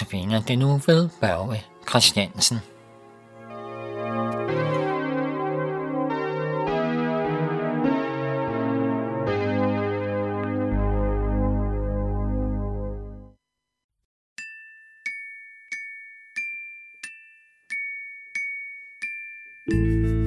Notabene det nu ved Børge Christiansen. thank you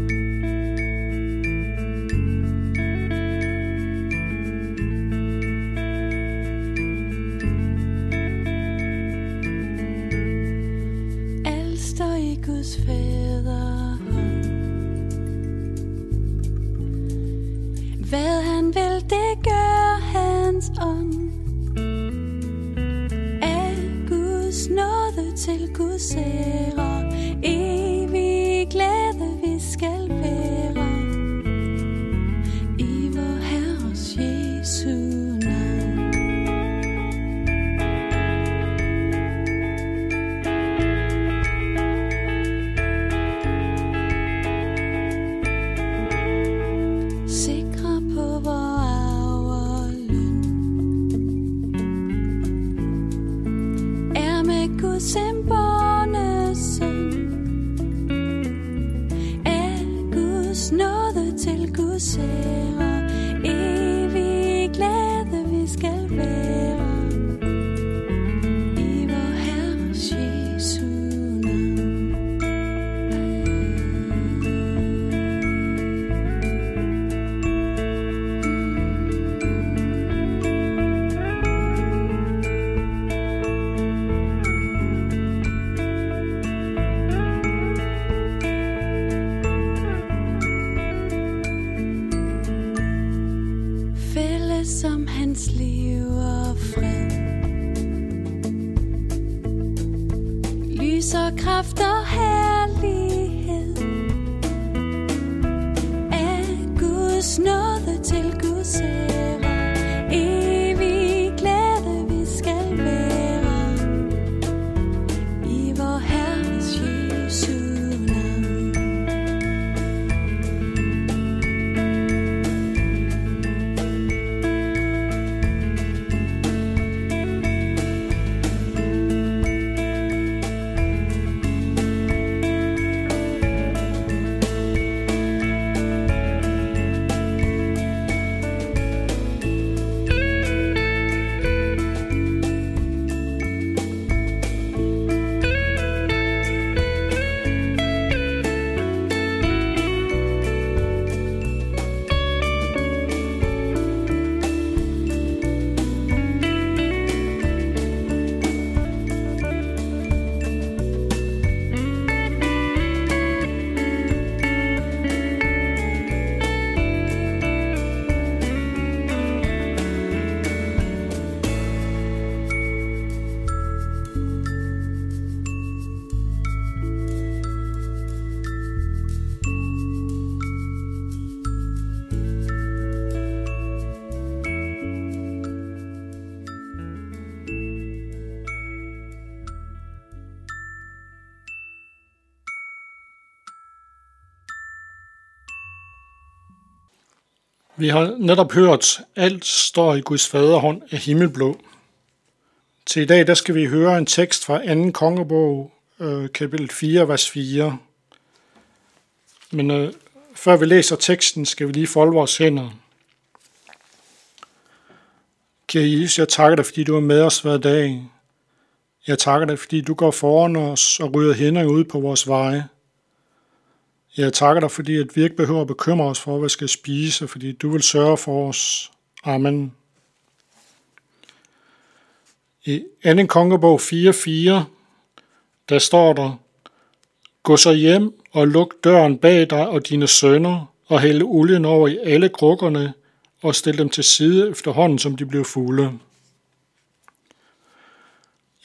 vil, det gør hans ånd. Af Guds nåde til Guds ære, som hans liv og fred. Lys og kraft og herlighed. Er Guds nåde til Guds ære. Vi har netop hørt, alt står i Guds faderhånd af himmelblå. Til i dag, der skal vi høre en tekst fra 2. kongebog, øh, kapitel 4, vers 4. Men øh, før vi læser teksten, skal vi lige folde vores hænder. Kære Jesus, jeg takker dig, fordi du er med os hver dag. Jeg takker dig, fordi du går foran os og rydder hænder ud på vores veje. Jeg takker dig, fordi at vi ikke behøver at bekymre os for, hvad vi skal spise, fordi du vil sørge for os. Amen. I 2. kongebog 4.4, der står der, Gå så hjem og luk døren bag dig og dine sønner, og hælde olien over i alle krukkerne, og stil dem til side efterhånden, som de blev fulde.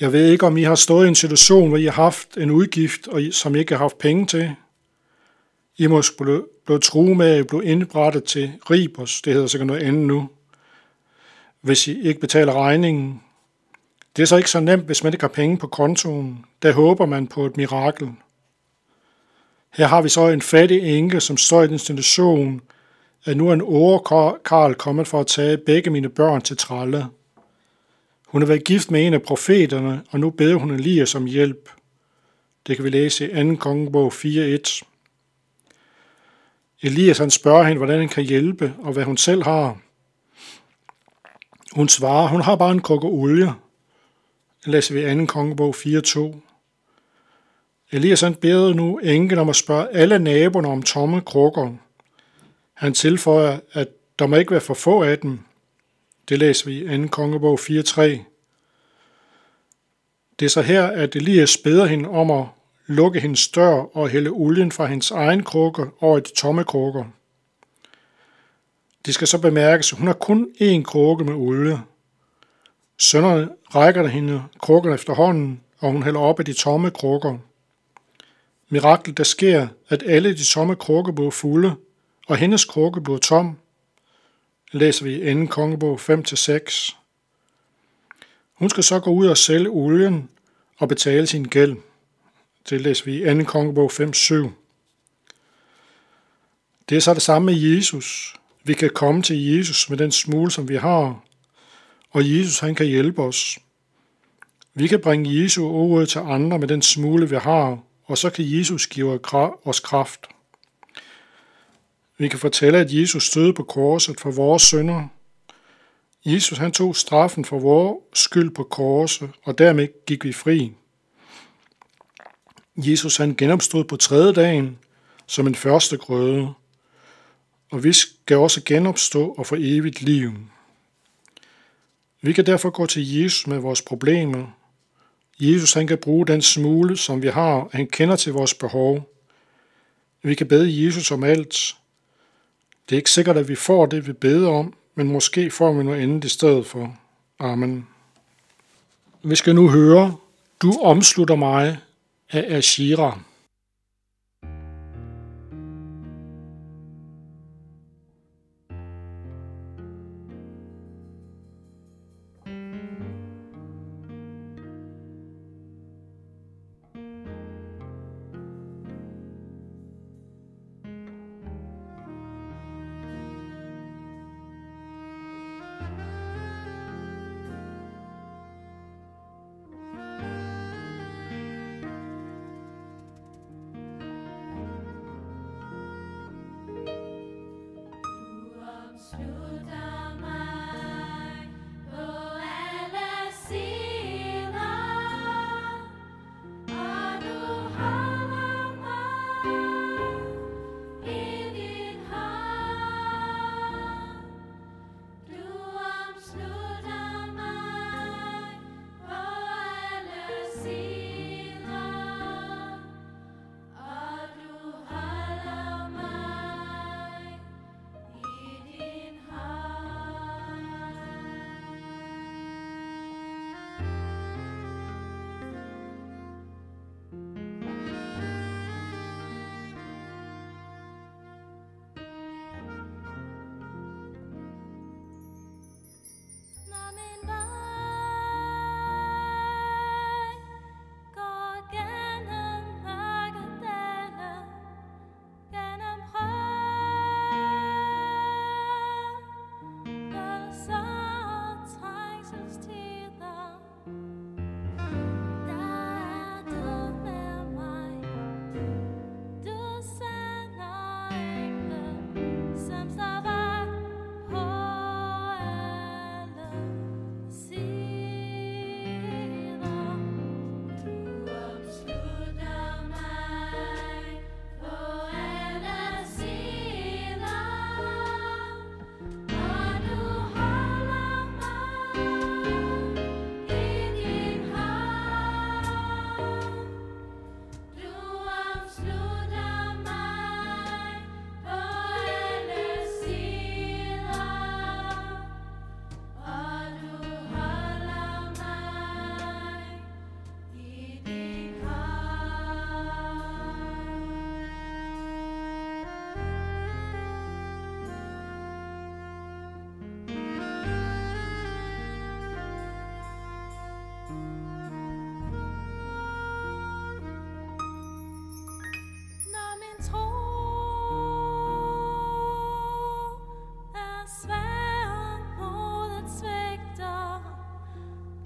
Jeg ved ikke, om I har stået i en situation, hvor I har haft en udgift, og I, som I ikke har haft penge til. I blev, blev truet med at blive indbrættet til Ribos, det hedder sikkert noget andet nu, hvis I ikke betaler regningen. Det er så ikke så nemt, hvis man ikke har penge på kontoen. Der håber man på et mirakel. Her har vi så en fattig enke, som står i den situation, at nu er en overkarl kommet for at tage begge mine børn til tralle. Hun har været gift med en af profeterne, og nu beder hun Elias om hjælp. Det kan vi læse i 2. kongebog 4.1. Elias han spørger hende, hvordan han kan hjælpe, og hvad hun selv har. Hun svarer, hun har bare en krukke olie. Det læser vi anden 2. kongebog 4.2. Elias han beder nu enken om at spørge alle naboerne om tomme krukker. Han tilføjer, at der må ikke være for få af dem. Det læser vi i 2. kongebog 4.3. Det er så her, at Elias beder hende om at lukke hendes dør og hælde olien fra hendes egen krukke over de tomme krukker. Det skal så bemærkes, at hun har kun én krukke med olie. Sønderne rækker der hende krukken efterhånden, og hun hælder op af de tomme krukker. Miraklet der sker, at alle de tomme krukker bliver fulde, og hendes krukke bliver tom. Læser vi i 2. kongebog 5-6. Hun skal så gå ud og sælge olien og betale sin gæld. Det læser vi i 2. kongebog 5.7. Det er så det samme med Jesus. Vi kan komme til Jesus med den smule, som vi har, og Jesus han kan hjælpe os. Vi kan bringe Jesu ord til andre med den smule, vi har, og så kan Jesus give os kraft. Vi kan fortælle, at Jesus stødte på korset for vores synder. Jesus han tog straffen for vores skyld på korset, og dermed gik vi fri. Jesus han genopstod på tredje dagen som en første grøde, og vi skal også genopstå og få evigt liv. Vi kan derfor gå til Jesus med vores problemer. Jesus han kan bruge den smule, som vi har, han kender til vores behov. Vi kan bede Jesus om alt. Det er ikke sikkert, at vi får det, vi beder om, men måske får vi noget andet i stedet for. Amen. Vi skal nu høre, du omslutter mig af Ashira.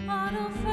But a